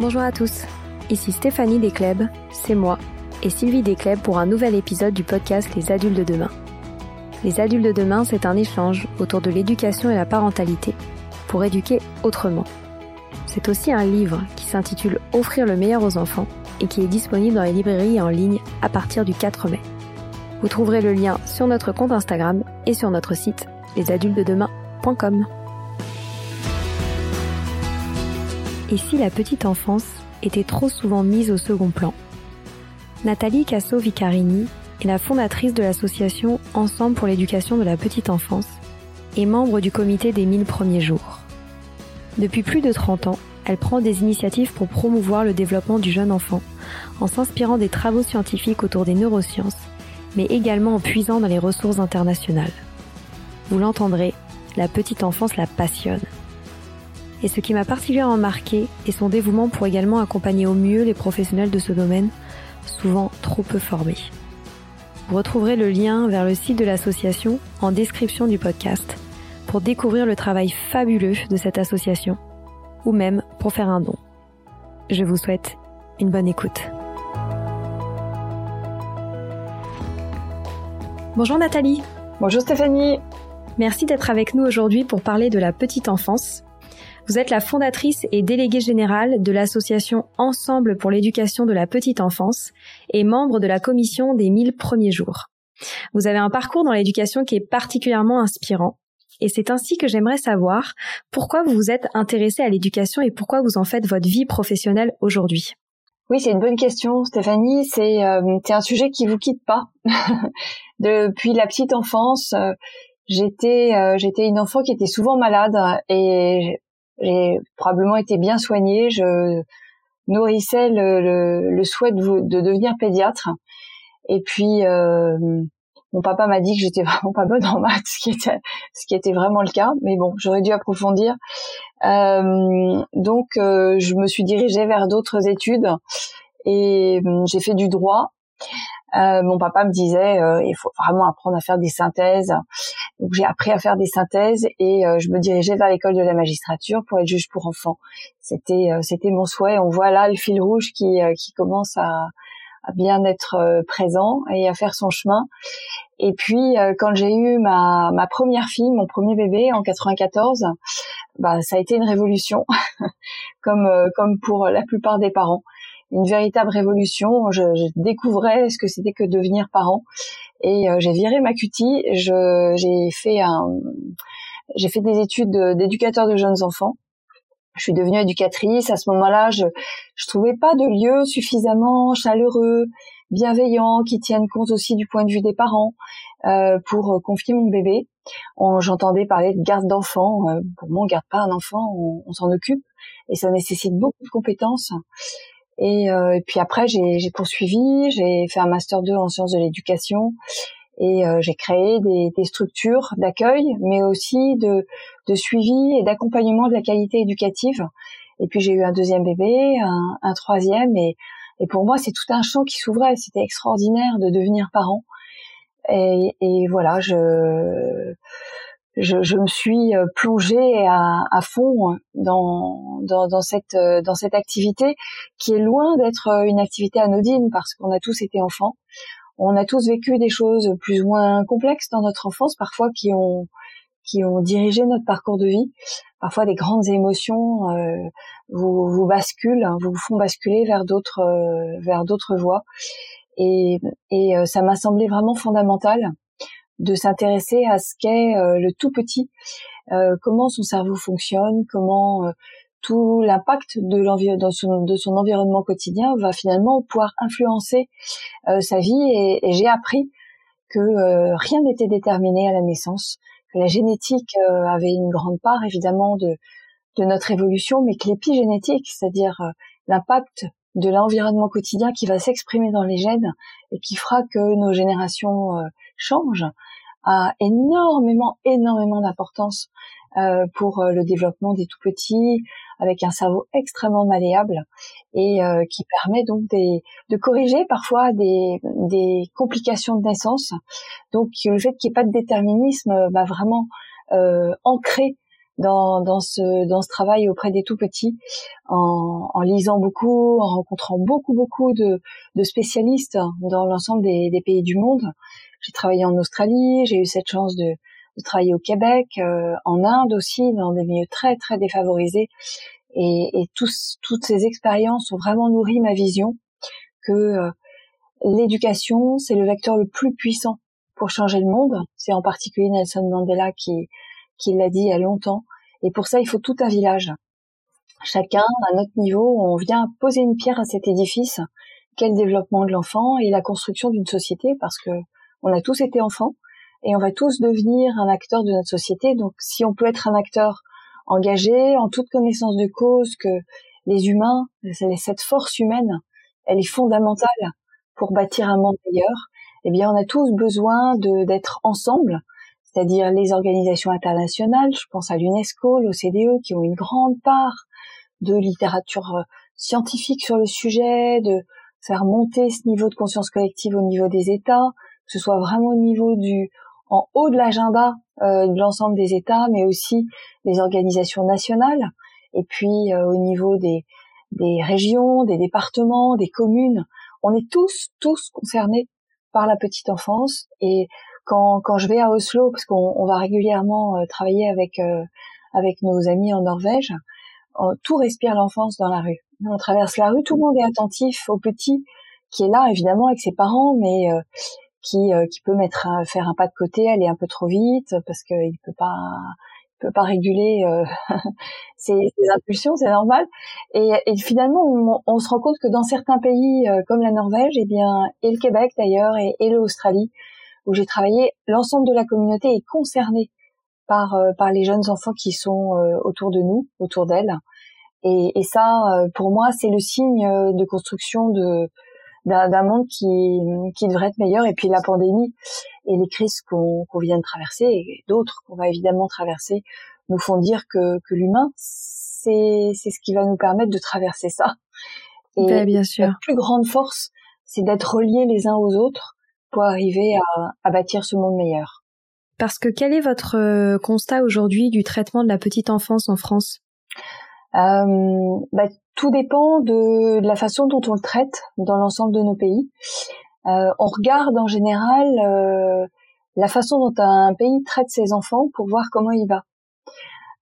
Bonjour à tous, ici Stéphanie Descleb, c'est moi, et Sylvie Descleb pour un nouvel épisode du podcast Les adultes de demain. Les adultes de demain, c'est un échange autour de l'éducation et la parentalité, pour éduquer autrement. C'est aussi un livre qui s'intitule Offrir le meilleur aux enfants et qui est disponible dans les librairies et en ligne à partir du 4 mai. Vous trouverez le lien sur notre compte Instagram et sur notre site lesadultesdedemain.com. Et si la petite enfance était trop souvent mise au second plan Nathalie Casso-Vicarini est la fondatrice de l'association Ensemble pour l'éducation de la petite enfance et membre du comité des 1000 premiers jours. Depuis plus de 30 ans, elle prend des initiatives pour promouvoir le développement du jeune enfant en s'inspirant des travaux scientifiques autour des neurosciences, mais également en puisant dans les ressources internationales. Vous l'entendrez, la petite enfance la passionne. Et ce qui m'a particulièrement marqué est son dévouement pour également accompagner au mieux les professionnels de ce domaine, souvent trop peu formés. Vous retrouverez le lien vers le site de l'association en description du podcast pour découvrir le travail fabuleux de cette association ou même pour faire un don. Je vous souhaite une bonne écoute. Bonjour Nathalie. Bonjour Stéphanie. Merci d'être avec nous aujourd'hui pour parler de la petite enfance. Vous êtes la fondatrice et déléguée générale de l'association Ensemble pour l'éducation de la petite enfance et membre de la commission des 1000 premiers jours. Vous avez un parcours dans l'éducation qui est particulièrement inspirant. Et c'est ainsi que j'aimerais savoir pourquoi vous vous êtes intéressée à l'éducation et pourquoi vous en faites votre vie professionnelle aujourd'hui. Oui, c'est une bonne question, Stéphanie. C'est euh, un sujet qui vous quitte pas. Depuis la petite enfance, euh, j'étais euh, j'étais une enfant qui était souvent malade et j'ai probablement été bien soignée. Je nourrissais le, le, le souhait de, de, devenir pédiatre. Et puis, euh, mon papa m'a dit que j'étais vraiment pas bonne en maths, ce qui était, ce qui était vraiment le cas. Mais bon, j'aurais dû approfondir. Euh, donc, euh, je me suis dirigée vers d'autres études et euh, j'ai fait du droit. Euh, mon papa me disait euh, il faut vraiment apprendre à faire des synthèses. Donc j'ai appris à faire des synthèses et euh, je me dirigeais vers l'école de la magistrature pour être juge pour enfants. C'était euh, c'était mon souhait. On voit là le fil rouge qui qui commence à, à bien être présent et à faire son chemin. Et puis quand j'ai eu ma, ma première fille, mon premier bébé en 94, bah ça a été une révolution, comme comme pour la plupart des parents une véritable révolution. Je, je découvrais ce que c'était que devenir parent et euh, j'ai viré ma cutie. J'ai fait un, j'ai fait des études d'éducateur de jeunes enfants. Je suis devenue éducatrice. À ce moment-là, je, je trouvais pas de lieu suffisamment chaleureux, bienveillant, qui tienne compte aussi du point de vue des parents euh, pour confier mon bébé. J'entendais parler de garde d'enfants. Euh, pour moi, on garde pas un enfant, on s'en occupe et ça nécessite beaucoup de compétences. Et, euh, puis après, j'ai poursuivi, j'ai fait un master 2 en sciences de l'éducation et euh, j'ai créé des, des structures d'accueil, mais aussi de, de suivi et d'accompagnement de la qualité éducative. Et puis j'ai eu un deuxième bébé, un, un troisième, et, et pour moi c'est tout un champ qui s'ouvrait. C'était extraordinaire de devenir parent. Et, et voilà, je je, je, me suis euh, plongée à, à fond dans, dans, dans, cette, euh, dans cette activité qui est loin d'être euh, une activité anodine parce qu'on a tous été enfants. on a tous vécu des choses plus ou moins complexes dans notre enfance, parfois qui ont qui ont dirigé notre parcours de vie. Parfois, des grandes émotions euh, vous, vous basculent, hein, vous, font basculer vers d'autres voies. Et, et ça m'a semblé vraiment fondamental de s'intéresser à ce qu'est le tout petit, comment son cerveau fonctionne, comment tout l'impact de, son, de son environnement quotidien va finalement pouvoir influencer sa vie. Et, et j'ai appris que rien n'était déterminé à la naissance, que la génétique euh, avait une grande part évidemment de, de notre évolution, mais que l'épigénétique, c'est-à-dire euh, l'impact de l'environnement quotidien qui va s'exprimer dans les gènes et qui fera que nos générations euh, changent, a énormément, énormément d'importance euh, pour le développement des tout petits, avec un cerveau extrêmement malléable et euh, qui permet donc de corriger parfois des, des, complications de naissance. Donc le fait qu'il n'y ait pas de déterminisme va vraiment euh, ancrer dans, dans, ce, dans ce travail auprès des tout petits, en, en lisant beaucoup, en rencontrant beaucoup beaucoup de, de spécialistes dans l'ensemble des, des pays du monde. J'ai travaillé en Australie, j'ai eu cette chance de, de travailler au Québec, euh, en Inde aussi, dans des milieux très très défavorisés. Et, et tous, toutes ces expériences ont vraiment nourri ma vision que euh, l'éducation, c'est le vecteur le plus puissant pour changer le monde. C'est en particulier Nelson Mandela qui, qui l'a dit il y a longtemps. Et pour ça, il faut tout un village. Chacun, à notre niveau, on vient poser une pierre à cet édifice. Quel développement de l'enfant et la construction d'une société, parce que on a tous été enfants et on va tous devenir un acteur de notre société. Donc si on peut être un acteur engagé, en toute connaissance de cause, que les humains, cette force humaine, elle est fondamentale pour bâtir un monde meilleur, eh bien on a tous besoin d'être ensemble, c'est-à-dire les organisations internationales, je pense à l'UNESCO, l'OCDE, qui ont une grande part de littérature euh, scientifique sur le sujet, de faire monter ce niveau de conscience collective au niveau des États, que ce soit vraiment au niveau du en haut de l'agenda euh, de l'ensemble des États, mais aussi des organisations nationales, et puis euh, au niveau des, des régions, des départements, des communes. On est tous, tous concernés par la petite enfance. Et quand, quand je vais à Oslo, parce qu'on on va régulièrement euh, travailler avec, avec nos amis en Norvège, tout respire l'enfance dans la rue. On traverse la rue, tout le monde est attentif au petit qui est là évidemment avec ses parents, mais qui euh, qui peut mettre faire un pas de côté, aller un peu trop vite parce qu'il peut pas peut pas réguler euh, ses, impulsions, c'est normal. Et, et finalement, on, on, se rend compte que dans certains pays euh, comme la Norvège, et eh bien, et le Québec d'ailleurs, et, et l'Australie, où j'ai travaillé, l'ensemble de la communauté est concernée par par les jeunes enfants qui sont autour de nous, autour d'elles. Et, et, ça, pour moi, c'est le signe de construction de d'un monde qui, qui devrait être meilleur. Et puis la pandémie et les crises qu'on vient de traverser et d'autres qu'on va évidemment traverser nous font dire que, que l'humain, c'est ce qui va nous permettre de traverser ça. Et ben, bien sûr. la plus grande force, c'est d'être reliés les uns aux autres pour arriver à, à bâtir ce monde meilleur. Parce que quel est votre euh, constat aujourd'hui du traitement de la petite enfance en France? Euh, bah, tout dépend de, la façon dont on le traite dans l'ensemble de nos pays. Euh, on regarde en général euh, la façon dont un pays traite ses enfants pour voir comment il va.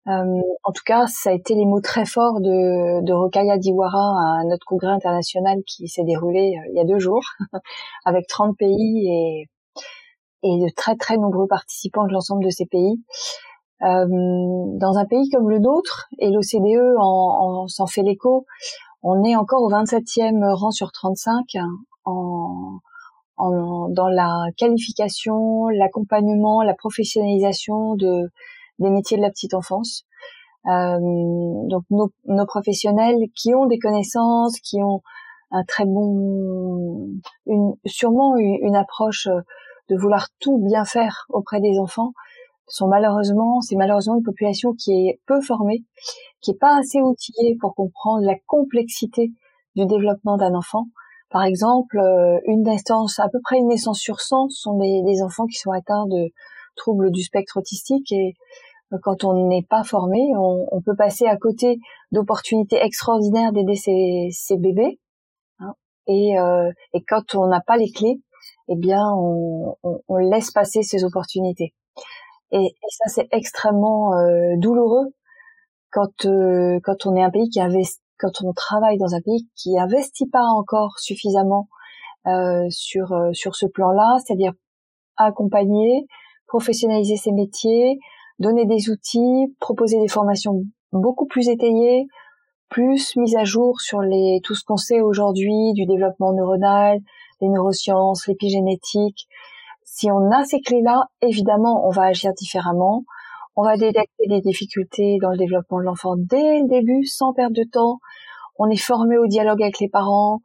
Euh, en tout cas, ça a été les mots très forts de, de Rokaya Diwara à notre congrès international qui s'est déroulé il y a deux jours, avec 30 pays et, et de très très nombreux participants de l'ensemble de ces pays. Euh, dans un pays comme le nôtre, et l'OCDE en, s'en fait l'écho, on est encore au 27e rang sur 35 en, en, dans la qualification, l'accompagnement, la professionnalisation de, des métiers de la petite enfance. Euh, donc nos, nos, professionnels qui ont des connaissances, qui ont un très bon, une, sûrement une, approche de vouloir tout bien faire auprès des enfants, sont malheureusement, c'est malheureusement une population qui est peu formée, qui est pas assez outillée pour comprendre la complexité du développement d'un enfant. Par exemple, euh, une naissance, à peu près une naissance sur 100 sont des, des enfants qui sont atteints de troubles du spectre autistique et euh, quand on n'est pas formé, on, peut passer à côté d'opportunités extraordinaires d'aider ces, bébés. Hein, et, euh, et, quand on n'a pas les clés, eh bien, on, laisse passer ces opportunités. Et, ça, c'est extrêmement euh, douloureux quand euh, quand on est un pays qui investit, quand on travaille dans un pays qui investit pas encore suffisamment euh, sur sur ce plan-là, c'est-à-dire accompagner, professionnaliser ses métiers, donner des outils, proposer des formations beaucoup plus étayées, plus mises à jour sur les tout ce qu'on sait aujourd'hui du développement neuronal, les neurosciences, l'épigénétique. Si on a ces clés-là, évidemment, on va agir différemment. On va détecter les difficultés dans le développement de l'enfant dès le début, sans perdre de temps. On est formé au dialogue avec les parents.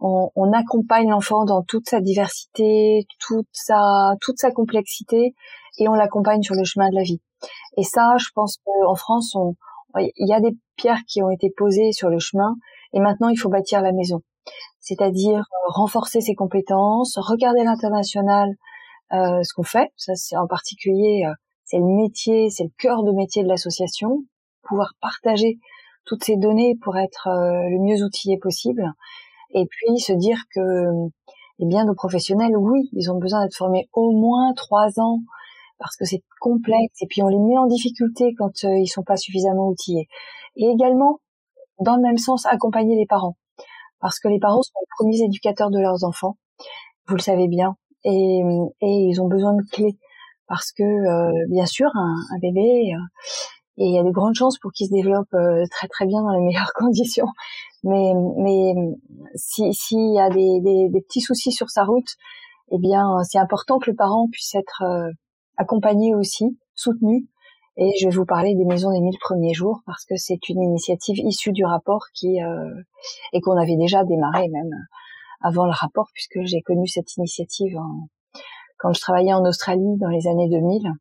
On, on accompagne l'enfant dans toute sa diversité, toute sa, toute sa complexité, et on l'accompagne sur le chemin de la vie. Et ça, je pense qu'en France, on, il y a des pierres qui ont été posées sur le chemin, et maintenant il faut bâtir la maison. C'est-à-dire euh, renforcer ses compétences, regarder l'international, euh, ce qu'on fait. Ça, c'est en particulier, euh, c'est le métier, c'est le cœur de métier de l'association, pouvoir partager toutes ces données pour être le mieux outillé possible, et puis se dire que, eh bien, nos professionnels, oui, ils ont besoin d'être formés au moins trois ans parce que c'est complexe, et puis on les met en difficulté quand ils sont pas suffisamment outillés. Et également, dans le même sens, accompagner les parents. Parce que les parents sont les premiers éducateurs de leurs enfants, vous le savez bien, et, et ils ont besoin de clés. Parce que euh, bien sûr un, un bébé euh, et il y a de grandes chances pour qu'il se développe euh, très très bien dans les meilleures conditions, mais mais s'il y a des, des, des, petits soucis sur sa route, eh bien c'est important que le parent puisse être accompagné aussi, soutenu et je vais vous parler des maisons des mille premiers jours parce que c'est une initiative issue du rapport qui euh, et qu'on avait déjà démarré même avant le rapport puisque j'ai connu cette initiative quand je travaillais en Australie dans les années 2000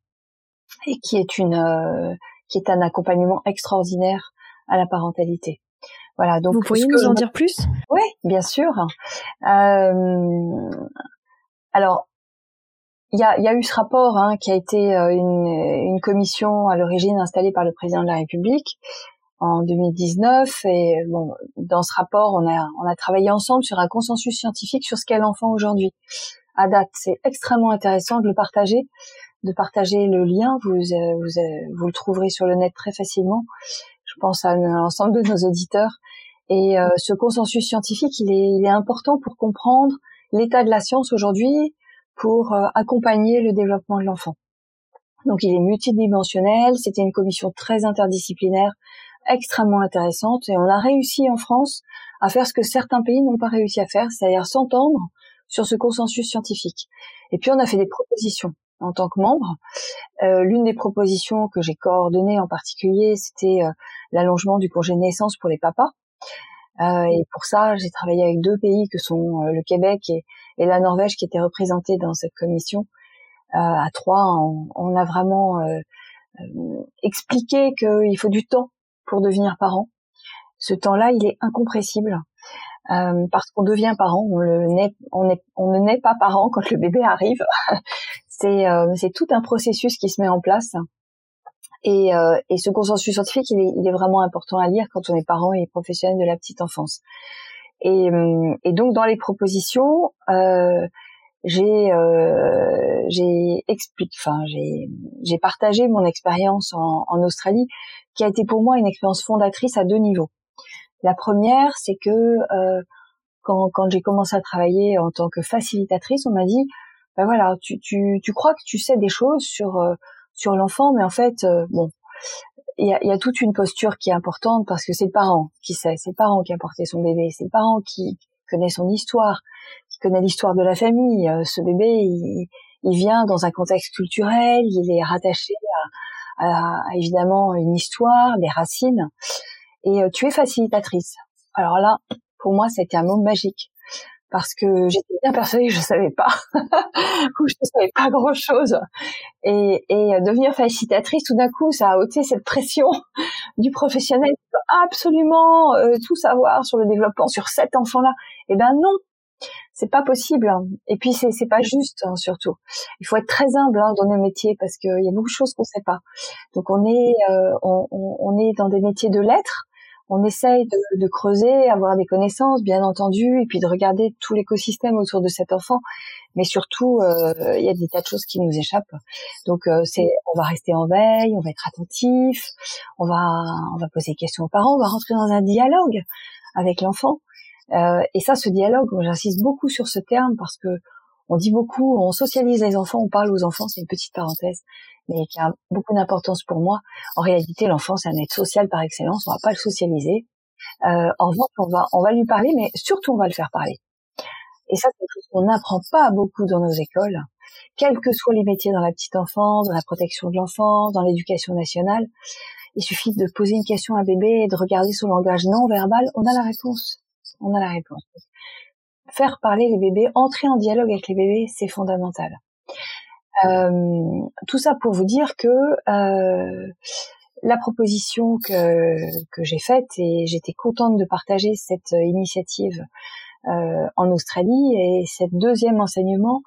et qui est une euh, qui est un accompagnement extraordinaire à la parentalité. Voilà. Donc vous pourriez nous en dire plus? Oui, bien sûr. Euh, alors il y a, y a, eu ce rapport hein, qui a été euh, une, une, commission à l'origine installée par le président de la République en 2019 et bon dans ce rapport on a on a travaillé ensemble sur un consensus scientifique sur ce qu'est l'enfant aujourd'hui. À date c'est extrêmement intéressant de le partager de partager le lien. Vous euh, vous euh, vous le trouverez sur le net très facilement je pense à l'ensemble de nos auditeurs. Et ce consensus scientifique il est il est important pour comprendre l'état de la science aujourd'hui pour euh, accompagner le développement de l'enfant. Donc il est multidimensionnel, c'était une commission très interdisciplinaire, extrêmement intéressante, et on a réussi en France à faire ce que certains pays n'ont pas réussi à faire, c'est-à-dire s'entendre sur ce consensus scientifique. Et puis on a fait des propositions en tant que membre. Euh, L'une des propositions que j'ai coordonnées en particulier, c'était euh, l'allongement du congé de naissance pour les papas. Euh, et pour ça, j'ai travaillé avec deux pays que sont euh, le Québec et, et, la Norvège qui étaient représentés dans cette commission. Euh, à trois, on, on a vraiment expliqué qu'il faut du temps pour devenir parent. Ce temps-là, il est incompressible. Euh, parce qu'on devient parent, on, le naît, on ne naît pas parent quand le bébé arrive. c'est euh, tout un processus qui se met en place. Et, euh, et, ce consensus scientifique, il est, il est, vraiment important à lire quand on est parent et professionnel de la petite enfance. Et, euh, et donc dans les propositions, euh, j'ai euh, j'ai expliqué, enfin j'ai j'ai partagé mon expérience en, en, Australie, qui a été pour moi une expérience fondatrice à deux niveaux. La première, c'est que euh, quand, quand j'ai commencé à travailler en tant que facilitatrice, on m'a dit, ben voilà, tu, tu, tu crois que tu sais des choses sur euh, sur l'enfant, mais en fait, euh, bon, il y a, y a, toute une posture qui est importante parce que c'est le parent qui sait, c'est le parent qui a porté son bébé, c'est le parent qui connaît son histoire, qui connaît l'histoire de la famille. Euh, ce bébé, il, il, vient dans un contexte culturel, il est rattaché à, à, à évidemment une histoire, des racines. Et euh, tu es facilitatrice. Alors là, pour moi, c'était un mot magique parce que j'étais bien persuadée que je savais pas ou je ne savais pas grand chose et, et devenir facilitatrice tout d'un coup ça a ôté cette pression du professionnel. Absolument euh, tout savoir sur le développement sur cet enfant là eh ben non c'est pas possible. Et puis c'est c'est pas juste hein, surtout. Il faut être très humble hein, dans nos métiers parce qu'il y a beaucoup de choses qu'on sait pas. Donc on est euh, on, on, est dans des métiers de lettres on essaye de, creuser, avoir des connaissances, bien entendu, et puis de regarder tout l'écosystème autour de cet enfant. Mais surtout, euh, il y a des tas de choses qui nous échappent. Donc, euh, on va rester en veille, on va être attentif, on va, on va poser des questions aux parents, on va rentrer dans un dialogue avec l'enfant. Euh, et ça, ce dialogue, j'insiste beaucoup sur ce terme parce que on dit beaucoup, on socialise les enfants, on parle aux enfants, c'est une petite parenthèse, mais qui a beaucoup d'importance pour moi. En réalité, l'enfant, c'est un être social par excellence, on va pas le socialiser. Euh, en revanche, on va, on va lui parler, mais surtout, on va le faire parler. Et ça, c'est quelque chose qu'on n'apprend pas beaucoup dans nos écoles, quels que soient les métiers dans la petite enfance, dans la protection de l'enfance, dans l'éducation nationale. Il suffit de poser une question à un bébé et de regarder son langage non verbal, on a la réponse. On a la réponse faire parler les bébés, entrer en dialogue avec les bébés, c'est fondamental. Euh, tout ça pour vous dire que euh, la proposition que, que j'ai faite et j'étais contente de partager cette initiative euh, en Australie et cette deuxième enseignement,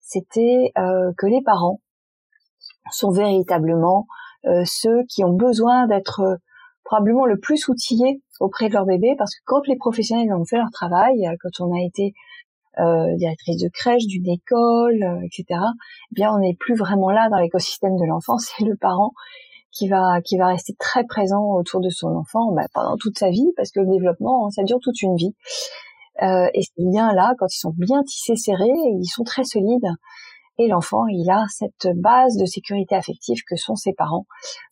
c'était que les parents sont véritablement ceux qui ont besoin d'être probablement le plus outillés auprès de leur bébé parce que quand les professionnels ont fait leur travail, quand on a été euh, directrice de crèche, d'une école, euh, etc., eh bien on n'est plus vraiment là dans l'écosystème de l'enfant, c'est le parent qui va qui va rester très présent autour de son enfant bah, pendant toute sa vie parce que le développement ça dure toute une vie. Euh, et ces liens là, quand ils sont bien tissés serrés, ils sont très solides et l'enfant, il a cette base de sécurité affective que sont ses parents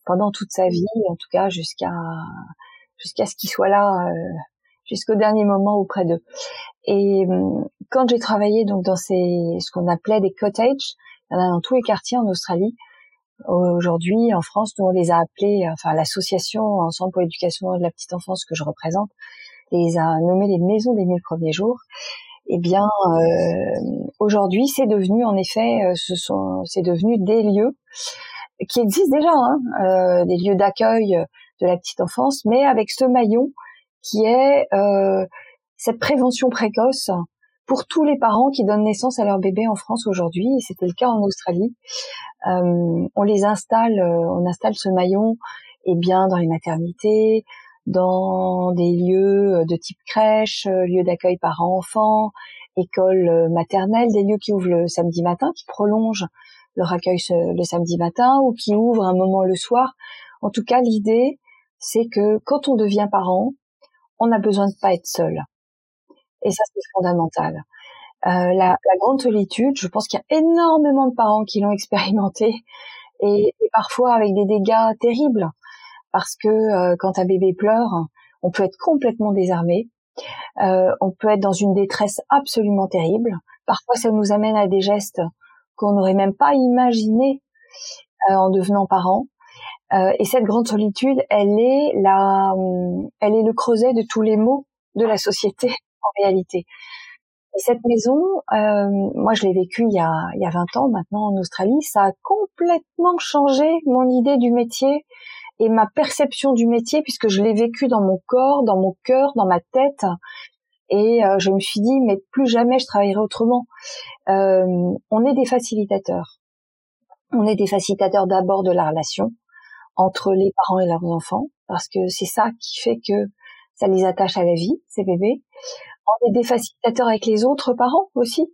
pendant toute sa vie, en tout cas jusqu'à jusqu'à ce qu'il soit là euh, jusqu'au dernier moment auprès d'eux. Et hum, quand j'ai travaillé donc dans ces ce qu'on appelait des cottages, il y en a dans tous les quartiers en Australie. Aujourd'hui, en France, nous on les a appelés, enfin l'association Ensemble pour l'éducation de la petite enfance que je représente, les a nommés les maisons des mille premiers jours eh bien euh, aujourd'hui c'est devenu en effet euh, ce sont c'est devenu des lieux qui existent déjà hein, euh, des lieux d'accueil de la petite enfance mais avec ce maillon qui est cette prévention précoce pour tous les parents qui donnent naissance à leur bébé en France aujourd'hui, et c'était le cas en Australie. on les installe, on installe ce maillon, eh bien dans les maternités, dans des lieux euh, de type crèche, euh, lieux d'accueil parents-enfants, école euh, maternelle, des lieux qui ouvrent le samedi matin, qui prolongent leur accueil le samedi matin ou qui ouvrent un moment le soir. En tout cas, l'idée, c'est que quand on devient parent, on a besoin de pas être seul. Et ça, c'est fondamental. Euh, la, grande solitude, je pense qu'il y a énormément de parents qui l'ont expérimenté et, parfois avec des dégâts terribles parce que euh, quand un bébé pleure, on peut être complètement désarmé, euh, on peut être dans une détresse absolument terrible. Parfois, ça nous amène à des gestes qu'on n'aurait même pas imaginé euh, en devenant parent. Et cette grande solitude, elle est la, elle est le creuset de tous les maux de la société en réalité. Et cette maison, moi je l'ai vécue il y, a, il y a 20 ans maintenant en Australie, ça a complètement changé mon idée du métier et ma perception du métier puisque je l'ai vécu dans mon corps, dans mon cœur, dans ma tête. Et euh, je me suis dit, mais plus jamais je travaillerai autrement. Euh, on est des facilitateurs. On est des facilitateurs d'abord de la relation entre les parents et leurs enfants, parce que c'est ça qui fait que ça les attache à la vie, ces bébés. On est des facilitateurs avec les autres parents aussi,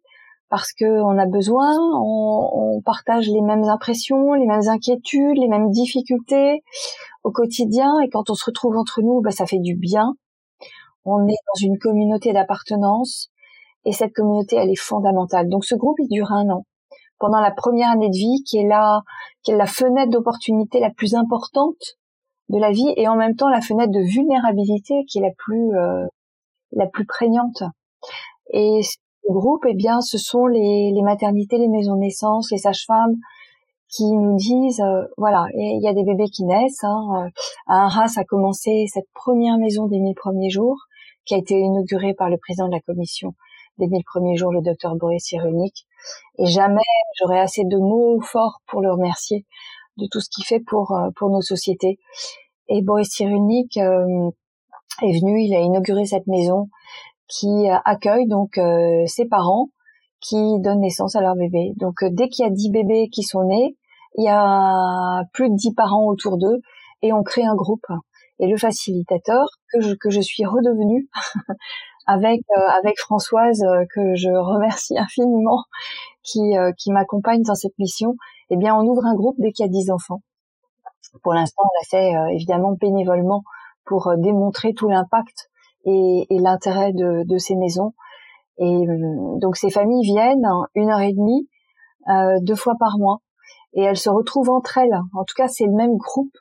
parce que on a besoin, on, partage les mêmes impressions, les mêmes inquiétudes, les mêmes difficultés au quotidien, et quand on se retrouve entre nous, bah, ça fait du bien. On est dans une communauté d'appartenance, et cette communauté, elle est fondamentale. Donc ce groupe, il dure un an. Pendant la première année de vie, qui est la, qui est la fenêtre d'opportunité la plus importante de la vie, et en même temps la fenêtre de vulnérabilité qui est la plus, euh, la plus prégnante. Et groupe, eh bien, ce sont les, maternités, les maisons de naissance, les sages-femmes qui nous disent, euh, voilà, il y a des bébés qui naissent. Hein, euh, a commencé cette première maison des mille premiers jours, qui a été inaugurée par le président de la commission des mille premiers jours, le docteur Boris Cyrulnik. Et jamais j'aurais assez de mots forts pour le remercier de tout ce qu'il fait pour euh, pour nos sociétés. Et Boris Cyrulnik est venu, il a inauguré cette maison qui euh, accueille donc euh, ses parents qui donnent naissance à leur bébé. Donc euh, dès qu'il y a 10 bébés qui sont nés, il y a plus de 10 parents autour d'eux et on crée un groupe. et le facilitateur que je, que je suis redevenue avec euh, avec Françoise euh, que je remercie infiniment qui euh, qui m'accompagne dans cette mission. Eh bien, on ouvre un groupe dès qu'il y a 10 enfants. Pour l'instant, on l'a fait évidemment bénévolement pour démontrer tout l'impact et, et l'intérêt de, de, ces maisons. Et donc ces familles viennent une heure et demie, deux fois par mois, et elles se retrouvent entre elles. En tout cas, c'est le même groupe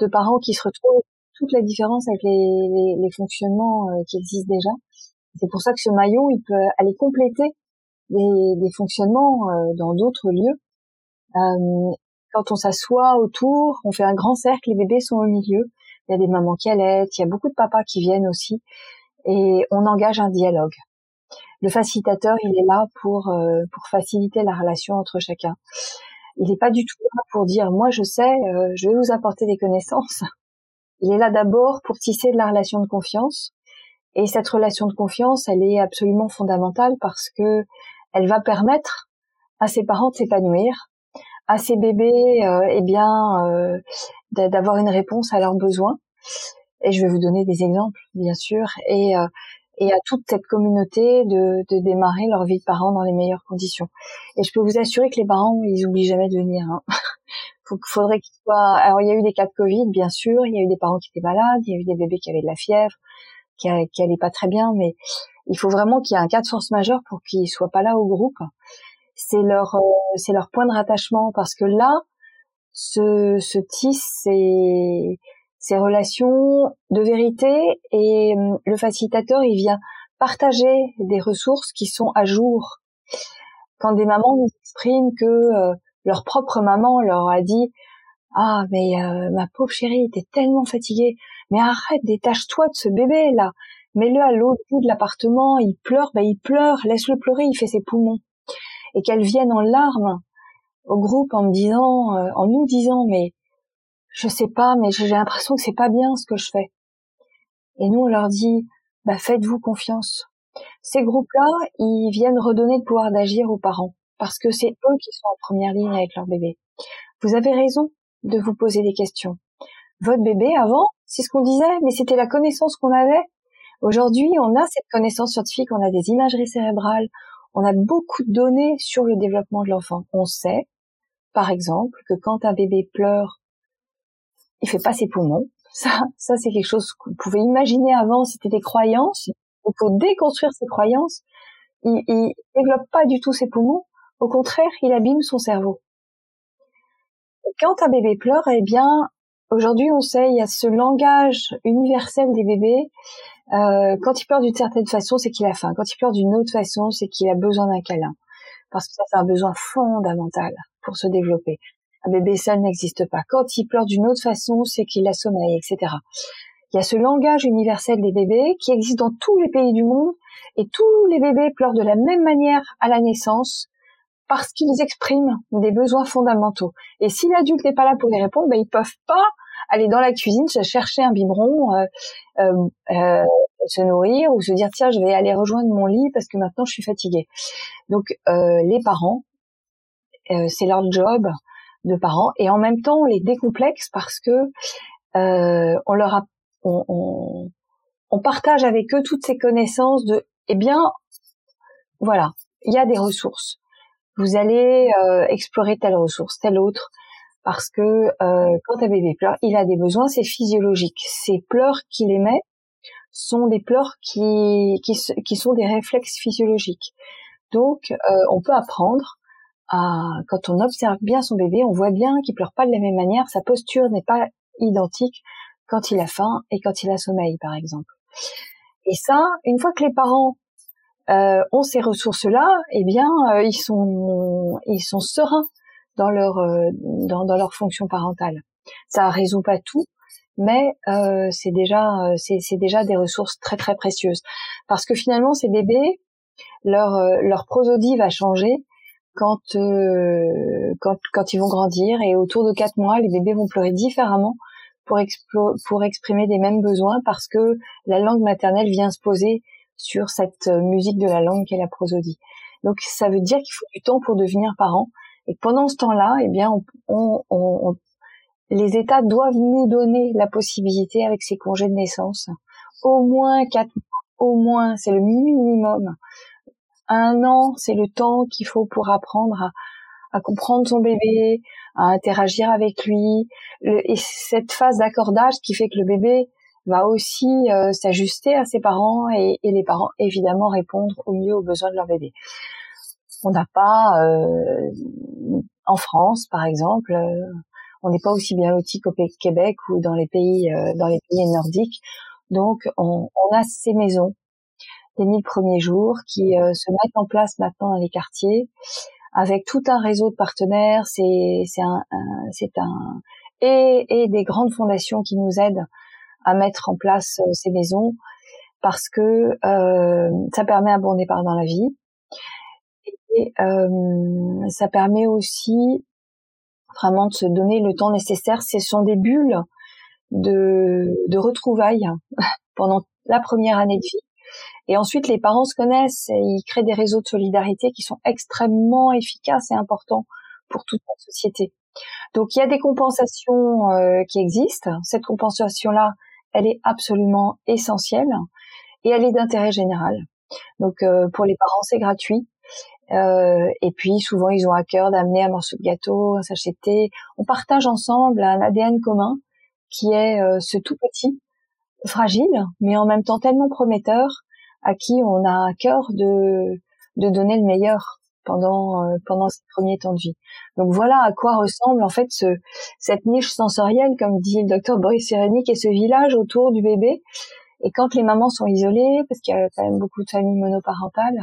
de parents qui se retrouvent. Toute la différence avec les, les, les fonctionnements qui existent déjà. C'est pour ça que ce maillon, il peut aller compléter des, fonctionnements euh, dans d'autres lieux. Euh, quand on s'assoit autour, on fait un grand cercle, les bébés sont au milieu. Il y a des mamans qui allaitent, il y a beaucoup de papas qui viennent aussi, et on engage un dialogue. Le facilitateur, il est là pour euh, pour faciliter la relation entre chacun. Il n'est pas du tout là pour dire moi je sais, je vais vous apporter des connaissances. Il est là d'abord pour tisser de la relation de confiance, et cette relation de confiance, elle est absolument fondamentale parce que elle va permettre à ses parents de s'épanouir, à ses bébés, euh, eh bien, euh, d'avoir une réponse à leurs besoins. Et je vais vous donner des exemples, bien sûr, et, euh, et à toute cette communauté de, de, démarrer leur vie de parents dans les meilleures conditions. Et je peux vous assurer que les parents, ils oublient jamais de venir. Hein. faudrait qu'ils soient. Alors, il y a eu des cas de Covid, bien sûr. Il y a eu des parents qui étaient malades. Il y a eu des bébés qui avaient de la fièvre qui, qui pas très bien, mais il faut vraiment qu'il y ait un cas de force majeure pour qu'ils soient pas là au groupe. C'est leur euh, c'est leur point de rattachement parce que là se se tissent ces relations de vérité et euh, le facilitateur il vient partager des ressources qui sont à jour. Quand des mamans nous expriment que euh, leur propre maman leur a dit ah mais ma pauvre chérie t'es tellement fatiguée mais arrête, détache-toi de ce bébé là. Mets-le à l'autre bout de l'appartement, il pleure, ben il pleure, laisse-le pleurer, il fait ses poumons. Et qu'elle vienne en larmes au groupe en me disant, euh, en nous disant, mais je sais pas, mais j'ai l'impression que c'est pas bien ce que je fais. Et nous on leur dit, bah faites-vous confiance. Ces groupes-là, ils viennent redonner le pouvoir d'agir aux parents parce que c'est eux qui sont en première ligne avec leur bébé. Vous avez raison de vous poser des questions. Votre bébé avant, c'est ce qu'on disait, mais c'était la connaissance qu'on avait. Aujourd'hui, on a cette connaissance scientifique, on a des imageries cérébrales, on a beaucoup de données sur le développement de l'enfant. On sait, par exemple, que quand un bébé pleure, il fait pas ses poumons. Ça, ça c'est quelque chose qu'on pouvait imaginer avant, c'était des croyances. Il faut déconstruire ces croyances. Il, il développe pas du tout ses poumons. Au contraire, il abîme son cerveau. quand un bébé pleure, eh bien, Aujourd'hui, on sait, il y a ce langage universel des bébés. Euh, quand il pleure d'une certaine façon, c'est qu'il a faim. Quand il pleure d'une autre façon, c'est qu'il a besoin d'un câlin. Parce que ça, c'est un besoin fondamental pour se développer. Un bébé seul n'existe pas. Quand il pleure d'une autre façon, c'est qu'il a sommeil, etc. Il y a ce langage universel des bébés qui existe dans tous les pays du monde et tous les bébés pleurent de la même manière à la naissance parce qu'ils expriment des besoins fondamentaux. Et si l'adulte n'est pas là pour les répondre, ben, ils peuvent pas aller dans la cuisine, chercher un biberon, euh, euh, euh, se nourrir ou se dire tiens, je vais aller rejoindre mon lit parce que maintenant je suis fatiguée. Donc les parents, c'est leur job de parents et en même temps on les décomplexe parce que on leur a, on, on partage avec eux toutes ces connaissances de eh bien voilà, il y a des ressources vous allez euh, explorer telle ressource, telle autre, parce que euh, quand un bébé pleure, il a des besoins, c'est physiologique. Ces pleurs qu'il émet sont des pleurs qui, sont des réflexes physiologiques. Donc, euh, on peut apprendre à, quand on observe bien son bébé, on voit bien qu'il pleure pas de la même manière, sa posture n'est pas identique quand il a faim et quand il a sommeil, par exemple. Et ça, une fois que les parents euh, ont ces ressources-là, eh bien, euh, ils sont ils sont sereins dans leur euh, dans, dans, leur fonction parentale. Ça résout pas tout, mais euh, c'est déjà c'est déjà des ressources très très précieuses parce que finalement ces bébés leur leur prosodie va changer quand quand quand ils vont grandir et autour de quatre mois les bébés vont pleurer différemment pour pour exprimer des mêmes besoins parce que la langue maternelle vient se poser sur cette euh, musique de la langue qu'est la prosodie. Donc ça veut dire qu'il faut du temps pour devenir parent et pendant ce temps-là, eh bien, on, on, les États doivent nous donner la possibilité, avec ces congés de naissance, au moins quatre mois, au moins, c'est le minimum. Un an, c'est le temps qu'il faut pour apprendre à, à comprendre son bébé, à interagir avec lui, et cette phase d'accordage qui fait que le bébé va aussi euh, s'ajuster à ses parents et, et, les parents évidemment répondre au mieux aux besoins de leur bébé. On n'a pas euh, en France par exemple, euh, on n'est pas aussi bien loti qu'au Québec ou dans les pays dans les pays nordiques. Donc on, on a ces maisons des mille premiers jours qui se mettent en place maintenant dans les quartiers avec tout un réseau de partenaires. C'est c'est un, c'est un et, et des grandes fondations qui nous aident à mettre en place euh, ces maisons parce que euh, ça permet un bon départ dans la vie et euh, ça permet aussi vraiment de se donner le temps nécessaire. Ce sont des bulles de, de retrouvailles pendant la première année de vie. Et ensuite, les parents se connaissent et ils créent des réseaux de solidarité qui sont extrêmement efficaces et importants pour toute la société. Donc, il y a des compensations qui existent. Cette compensation-là, elle est absolument essentielle et elle est d'intérêt général. Donc euh, pour les parents, c'est gratuit. Euh, et puis souvent, ils ont à cœur d'amener un morceau de gâteau, un sachet de thé. On partage ensemble un ADN commun qui est euh, ce tout petit, fragile, mais en même temps tellement prometteur, à qui on a à cœur de, de donner le meilleur pendant euh, pendant ces premiers temps de vie. Donc voilà à quoi ressemble en fait ce, cette niche sensorielle, comme dit le docteur Boris Cyrulnik, et ce village autour du bébé. Et quand les mamans sont isolées, parce qu'il y a quand même beaucoup de familles monoparentales,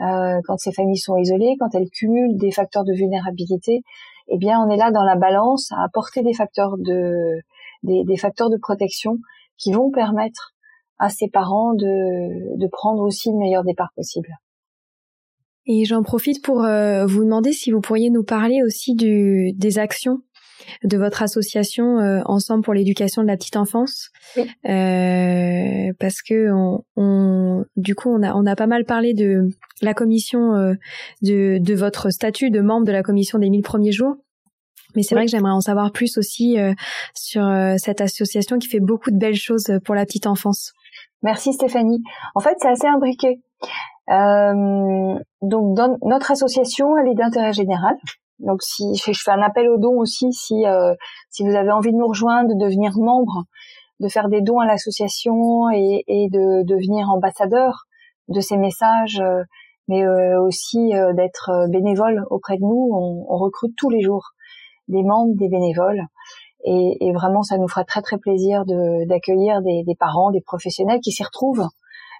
euh, quand ces familles sont isolées, quand elles cumulent des facteurs de vulnérabilité, eh bien on est là dans la balance à apporter des facteurs de des, des facteurs de protection qui vont permettre à ces parents de, de prendre aussi le meilleur départ possible. Et j'en profite pour euh, vous demander si vous pourriez nous parler aussi du, des actions de votre association euh, Ensemble pour l'éducation de la petite enfance, euh, parce que on, on, du coup on a on a pas mal parlé de la commission euh, de, de votre statut de membre de la commission des mille premiers jours. Mais c'est vrai que j'aimerais en savoir plus aussi sur cette association qui fait beaucoup de belles choses pour la petite enfance. Merci Stéphanie. En fait, c'est assez imbriqué. Euh, donc notre association, elle est d'intérêt général. Donc si je fais un appel aux dons aussi, si euh, si vous avez envie de nous rejoindre, de devenir membre, de faire des dons à l'association et, et de devenir ambassadeur de ces messages, euh, mais euh, aussi euh, d'être bénévole auprès de nous. On, on, recrute tous les jours des membres, des bénévoles. Et, et vraiment, ça nous fera très très plaisir d'accueillir des, des parents, des professionnels qui s'y retrouvent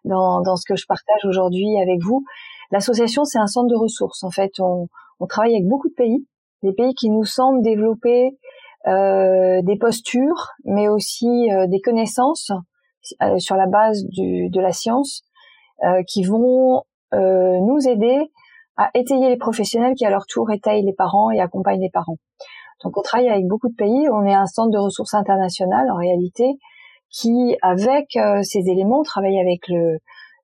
dans, dans ce que je partage aujourd'hui avec vous. L'association, c'est un centre de ressources. En fait, on, on, travaille avec beaucoup de pays, des pays qui nous semblent développer euh, des postures, mais aussi euh, des connaissances euh, sur la base du, de la science, euh, qui vont euh, nous aider à étayer les professionnels qui à leur tour étayent les parents et accompagnent les parents. Donc on travaille avec beaucoup de pays, on est un centre de ressources internationales en réalité, qui, avec euh, ces éléments, travaille avec le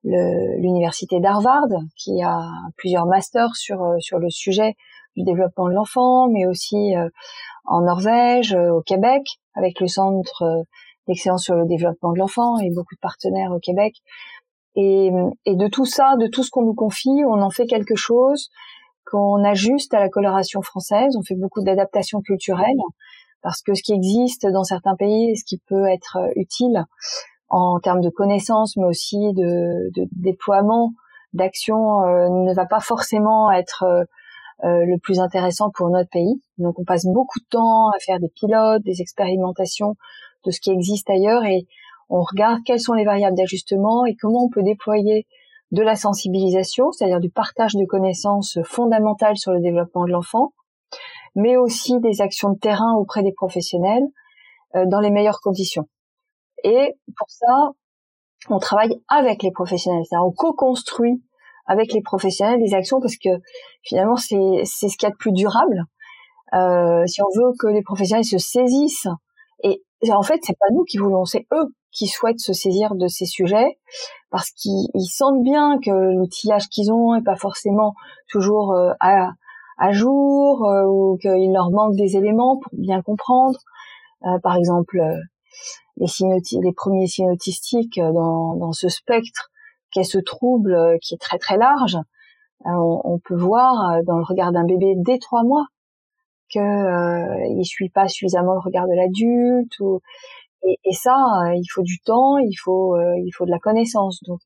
l'université d'Harvard, qui a plusieurs masters sur euh, sur le sujet du développement de l'enfant, mais aussi euh, en Norvège, au Québec, avec le centre d'excellence sur le développement de l'enfant et beaucoup de partenaires au Québec. Et, et de tout ça, de tout ce qu'on nous confie, on en fait quelque chose qu'on ajuste à la coloration française. On fait beaucoup d'adaptations culturelles parce que ce qui existe dans certains pays, ce qui peut être euh, utile en termes de connaissances, mais aussi de, déploiement, d'action, euh, ne va pas forcément être euh, le plus intéressant pour notre pays. Donc on passe beaucoup de temps à faire des pilotes, des expérimentations de ce qui existe ailleurs et on regarde quelles sont les variables d'ajustement et comment on peut déployer de la sensibilisation, c'est-à-dire du partage de connaissances fondamentales sur le développement de l'enfant, mais aussi des actions de terrain auprès des professionnels euh, dans les meilleures conditions. Et pour ça, on travaille avec les professionnels, c'est-à-dire on co-construit avec les professionnels des actions parce que finalement c'est c'est ce qu'il y a de plus durable. Euh, si on veut que les professionnels se saisissent et en fait c'est pas nous qui voulons, c'est eux qui souhaitent se saisir de ces sujets parce qu'ils sentent bien que l'outillage qu'ils ont est pas forcément toujours euh, à à jour ou qu'il leur manque des éléments pour bien comprendre. par exemple, les, les premiers signes autistiques dans, dans ce spectre qu'est ce trouble qui est très très large. On, on, peut voir dans le regard d'un bébé dès trois mois que euh, il suit pas suffisamment le regard de l'adulte et, et ça euh, il faut du temps il faut euh, il faut de la connaissance donc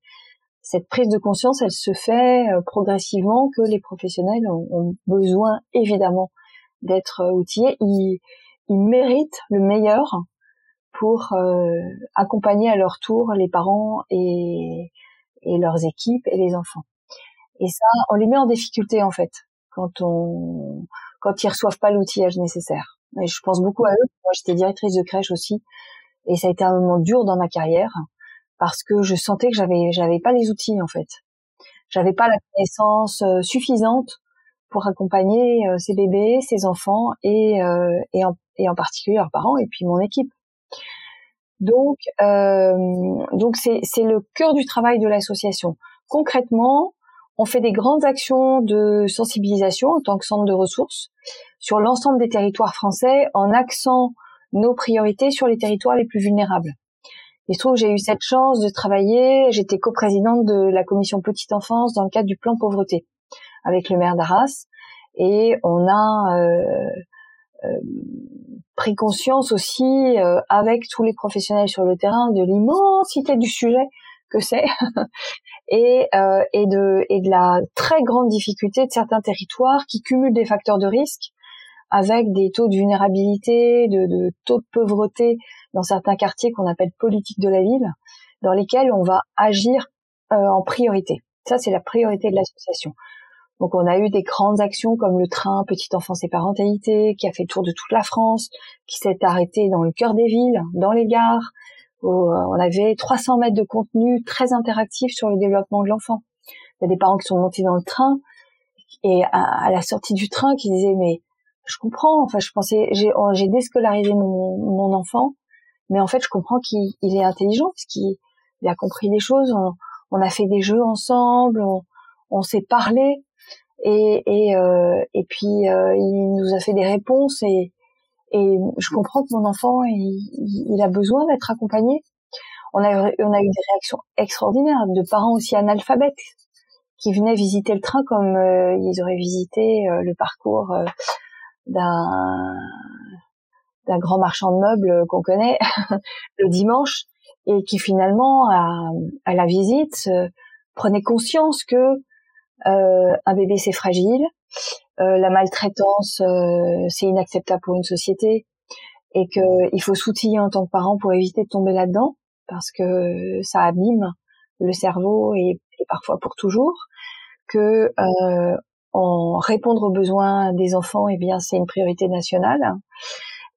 cette prise de conscience elle se fait euh, progressivement que les professionnels ont, besoin évidemment d'être outillés ils, ils méritent le meilleur pour accompagner à leur tour les parents et, et leurs équipes et les enfants et ça on les met en difficulté en fait quand on quand ils reçoivent pas l'outillage nécessaire. Je pense beaucoup à eux. Moi, j'étais directrice de crèche aussi, et ça a été un moment dur dans ma carrière parce que je sentais que j'avais j'avais pas les outils en fait. J'avais pas la connaissance euh, suffisante pour accompagner euh, ces bébés, ces enfants et euh, et, en, et en particulier leurs parents et puis mon équipe. Donc donc c'est c'est le cœur du travail de l'association. Concrètement, on fait des grandes actions de sensibilisation en tant que centre de ressources sur l'ensemble des territoires français en axant nos priorités sur les territoires les plus vulnérables. Il se trouve que j'ai eu cette chance de travailler, j'étais coprésidente de la commission petite enfance dans le cadre du plan pauvreté avec le maire d'Arras. Et on a euh, euh, pris conscience aussi euh, avec tous les professionnels sur le terrain de l'immensité du sujet que c'est et, euh, et, de, et de la très grande difficulté de certains territoires qui cumulent des facteurs de risque avec des taux de vulnérabilité, de, de taux de pauvreté dans certains quartiers qu'on appelle politique de la ville, dans lesquels on va agir euh, en priorité. Ça, c'est la priorité de l'association. Donc, on a eu des grandes actions comme le train Petite Enfance et Parentalité, qui a fait le tour de toute la France, qui s'est arrêté dans le cœur des villes, dans les gares, où euh, on avait 300 mètres de contenu très interactif sur le développement de l'enfant. Il y a des parents qui sont montés dans le train et à, la sortie du train qui disaient mais je comprends, enfin je pensais j'ai oh, déscolarisé mon, mon enfant, mais en fait je comprends qu'il est intelligent parce qu'il il a compris des choses. On, a fait des jeux ensemble, on, s'est parlé et euh, puis euh, il nous a fait des réponses et je comprends que mon enfant, il, a besoin d'être accompagné. On a, eu des réactions extraordinaires de parents aussi analphabètes qui venaient visiter le train comme euh, ils auraient visité le parcours d'un d'un grand marchand de meubles qu'on connaît le dimanche et qui finalement à, à la visite prenait conscience que un bébé c'est fragile euh, la maltraitance, euh, c'est inacceptable pour une société et qu'il faut s'outiller en tant que parent pour éviter de tomber là-dedans parce que ça abîme le cerveau et, parfois pour toujours. Que euh, en répondre aux besoins des enfants, eh bien, c'est une priorité nationale.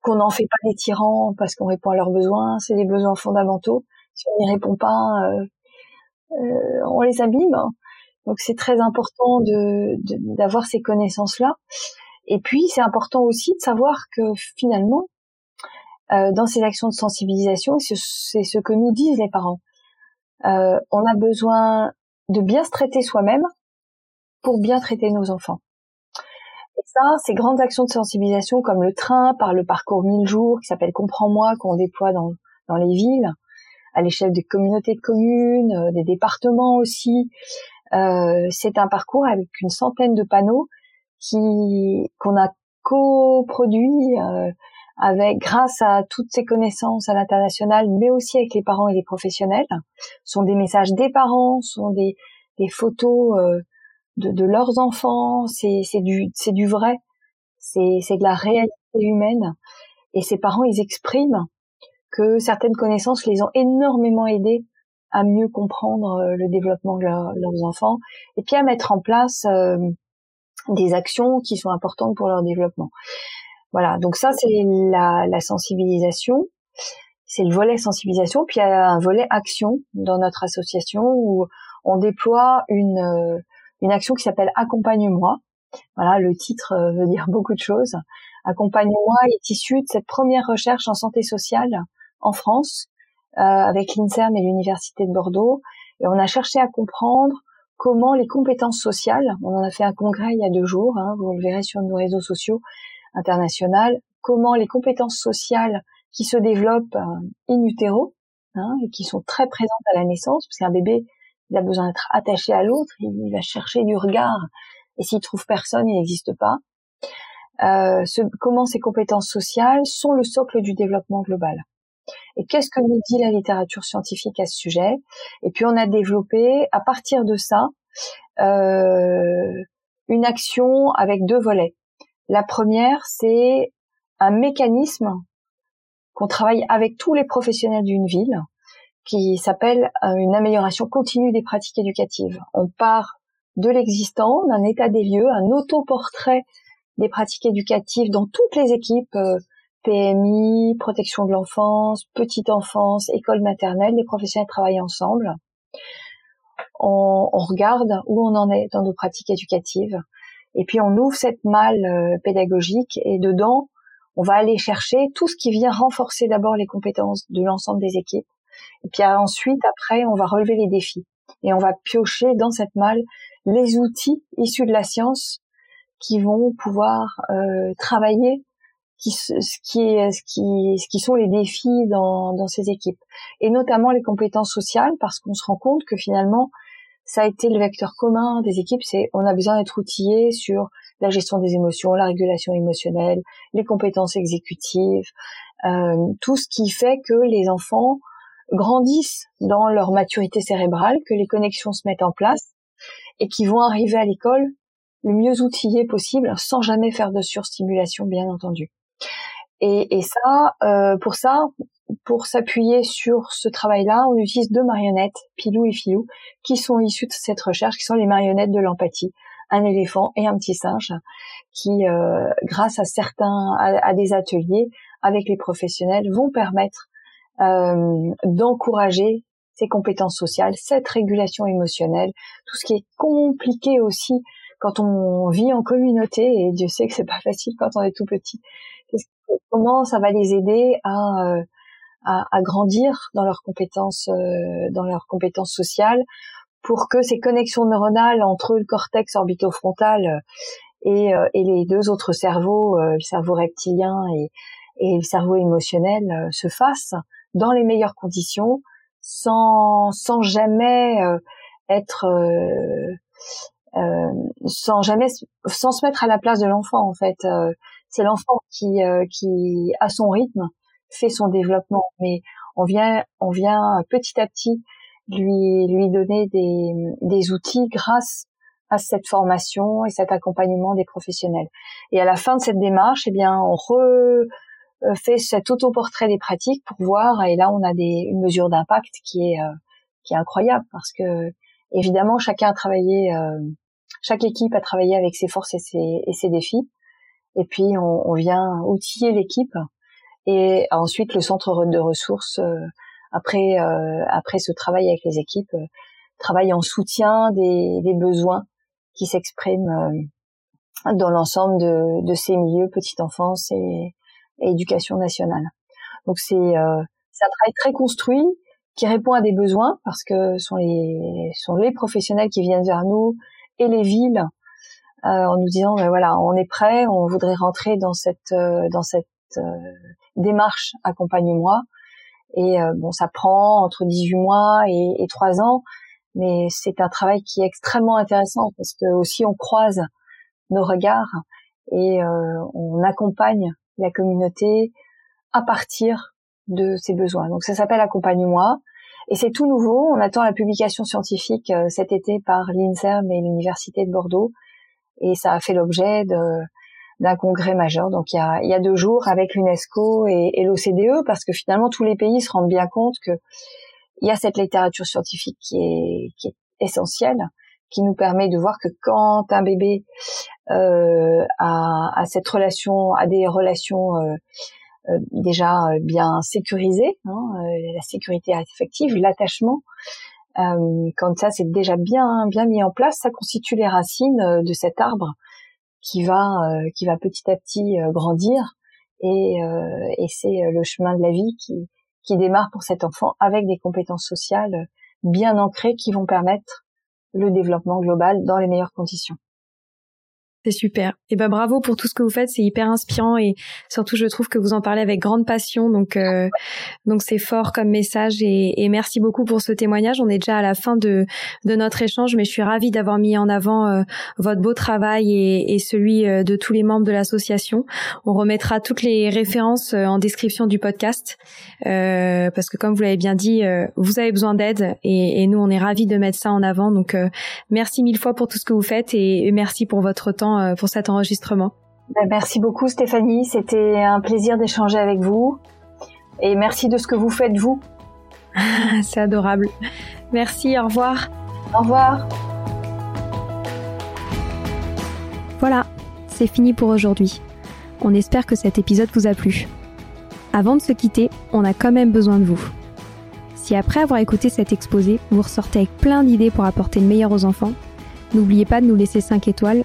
Qu'on n'en fait pas des tyrans parce qu'on répond à leurs besoins, c'est des besoins fondamentaux. Si on n'y répond pas, euh, euh, on les abîme. Donc c'est très important de d'avoir ces connaissances-là. Et puis c'est important aussi de savoir que finalement, euh, dans ces actions de sensibilisation, c'est ce que nous disent les parents. On a besoin de bien se traiter soi-même pour bien traiter nos enfants. Ça, ces grandes actions de sensibilisation comme le train par le parcours 1000 jours qui s'appelle Comprends-moi qu'on déploie dans, dans les villes, à l'échelle des communautés de communes, euh, des départements aussi, euh, c'est un parcours avec une centaine de panneaux qui qu'on a coproduit euh, avec grâce à toutes ces connaissances à l'international, mais aussi avec les parents et les professionnels. Ce sont des messages des parents, ce sont des, des photos euh, de, leurs enfants. C'est du du vrai. C'est c'est de la réalité humaine. Et ces parents, ils expriment que certaines connaissances les ont énormément aidés à mieux comprendre euh, le développement de leurs enfants et puis à mettre en place euh, des actions qui sont importantes pour leur développement. Voilà, donc ça c'est la, la, sensibilisation, c'est le volet sensibilisation, puis il y a un volet action dans notre association où on déploie une, euh, une action qui s'appelle Accompagne-moi. Voilà, le titre veut dire beaucoup de choses. Accompagne-moi est issu de cette première recherche en santé sociale en France euh, avec l'INSERM et l'Université de Bordeaux. Et on a cherché à comprendre comment les compétences sociales, on en a fait un congrès il y a deux jours, hein, vous le verrez sur nos réseaux sociaux internationaux, comment les compétences sociales qui se développent euh, in utero hein, et qui sont très présentes à la naissance, parce qu'un bébé il a besoin d'être attaché à l'autre, il va chercher du regard, et s'il trouve personne, il n'existe pas. Euh, ce, comment ces compétences sociales sont le socle du développement global. Et qu'est-ce que nous dit la littérature scientifique à ce sujet? Et puis on a développé à partir de ça euh, une action avec deux volets. La première, c'est un mécanisme qu'on travaille avec tous les professionnels d'une ville qui s'appelle euh, une amélioration continue des pratiques éducatives. On part de l'existant, d'un état des lieux, un autoportrait des pratiques éducatives dans toutes les équipes, euh, PMI, protection de l'enfance, petite enfance, école maternelle, les professionnels travaillent ensemble. On, regarde où on en est dans nos pratiques éducatives. Et puis on ouvre cette malle euh, pédagogique et dedans, on va aller chercher tout ce qui vient renforcer d'abord les compétences de l'ensemble des équipes. Et puis ensuite, après, on va relever les défis. Et on va piocher dans cette malle les outils issus de la science qui vont pouvoir euh, travailler ce qui est, ce qui, ce qui sont les défis dans, dans ces équipes, et notamment les compétences sociales, parce qu'on se rend compte que finalement, ça a été le vecteur commun des équipes, c'est on a besoin d'être outillé sur la gestion des émotions, la régulation émotionnelle, les compétences exécutives, euh, tout ce qui fait que les enfants grandissent dans leur maturité cérébrale, que les connexions se mettent en place et qui vont arriver à l'école le mieux outillés possible sans jamais faire de surstimulation, bien entendu. Et, et ça, euh, pour ça, pour s'appuyer sur ce travail-là, on utilise deux marionnettes, Pilou et Filou, qui sont issues de cette recherche, qui sont les marionnettes de l'empathie, un éléphant et un petit singe, qui, euh, grâce à certains, à, des ateliers avec les professionnels, vont permettre euh, d'encourager ces compétences sociales, cette régulation émotionnelle, tout ce qui est compliqué aussi quand on vit en communauté, et Dieu sait que c'est pas facile quand on est tout petit. Comment ça va les aider à, euh, à, à grandir dans leurs compétences, euh, dans leurs compétences sociales, pour que ces connexions neuronales entre le cortex orbitofrontal et, et les deux autres cerveaux, le cerveau reptilien et, et le cerveau émotionnel, se fassent dans les meilleures conditions, sans, sans jamais être euh, sans jamais sans se mettre à la place de l'enfant en fait. Euh, c'est l'enfant qui euh, qui à son rythme fait son développement. Mais on vient on vient petit à petit lui lui donner des des outils grâce à cette formation et cet accompagnement des professionnels. Et à la fin de cette démarche eh bien on refait cet autoportrait des pratiques pour voir et là on a des une mesure d'impact qui est qui est incroyable parce que évidemment chacun a travaillé chaque équipe a travaillé avec ses forces et ses, et ses défis. Et puis on, on vient outiller l'équipe et ensuite le centre de ressources euh, après euh, après ce travail avec les équipes euh, travaille en soutien des, des besoins qui s'expriment dans l'ensemble de, de, ces milieux petite enfance et, éducation nationale. Donc c'est euh, un travail très construit qui répond à des besoins parce que sont les sont les professionnels qui viennent vers nous et les villes euh, en nous disant ben voilà on est prêt on voudrait rentrer dans cette euh, dans cette euh, démarche accompagne-moi et bon ça prend entre 18 mois et, et 3 ans mais c'est un travail qui est extrêmement intéressant parce que aussi on croise nos regards et on accompagne la communauté à partir de ses besoins. Donc ça s'appelle Accompagne-moi. Et c'est tout nouveau. On attend la publication scientifique euh, cet été par l'INSERM et l'Université de Bordeaux. Et ça a fait l'objet d'un congrès majeur. Donc il y a, il y a deux jours avec l'UNESCO et, l'OCDE, parce que finalement tous les pays se rendent bien compte que il y a cette littérature scientifique qui est essentielle, qui nous permet de voir que quand un bébé euh, a, a, cette relation, a des relations euh, euh, déjà euh, bien sécurisé, hein, euh, la sécurité affective, l'attachement. quand ça c'est déjà bien bien mis en place, ça constitue les racines de cet arbre qui va qui va petit à petit grandir et, et c'est le chemin de la vie qui qui démarre pour cet enfant avec des compétences sociales bien ancrées qui vont permettre le développement global dans les meilleures conditions. C'est super. Et ben bravo pour tout ce que vous faites, c'est hyper inspirant et surtout je trouve que vous en parlez avec grande passion. Donc euh, donc c'est fort comme message et, merci beaucoup pour ce témoignage. On est déjà à la fin de notre échange, mais je suis ravie d'avoir mis en avant euh, votre beau travail et, et celui euh, de tous les membres de l'association. On remettra toutes les références en description du podcast parce que comme vous l'avez bien dit, vous avez besoin d'aide et, et, nous on est ravis de mettre ça en avant. Donc merci mille fois pour tout ce que vous faites et merci pour votre temps euh, pour cet enregistrement. Ben, merci beaucoup Stéphanie, c'était un plaisir d'échanger avec vous et merci de ce que vous faites vous. C'est adorable. Merci, au revoir. Au revoir. Voilà, c'est fini pour aujourd'hui. On espère que cet épisode vous a plu. Avant de se quitter, on a quand même besoin de vous. Si après avoir écouté cet exposé, vous ressortez avec plein d'idées pour apporter le meilleur aux enfants, n'oubliez pas de nous laisser 5 étoiles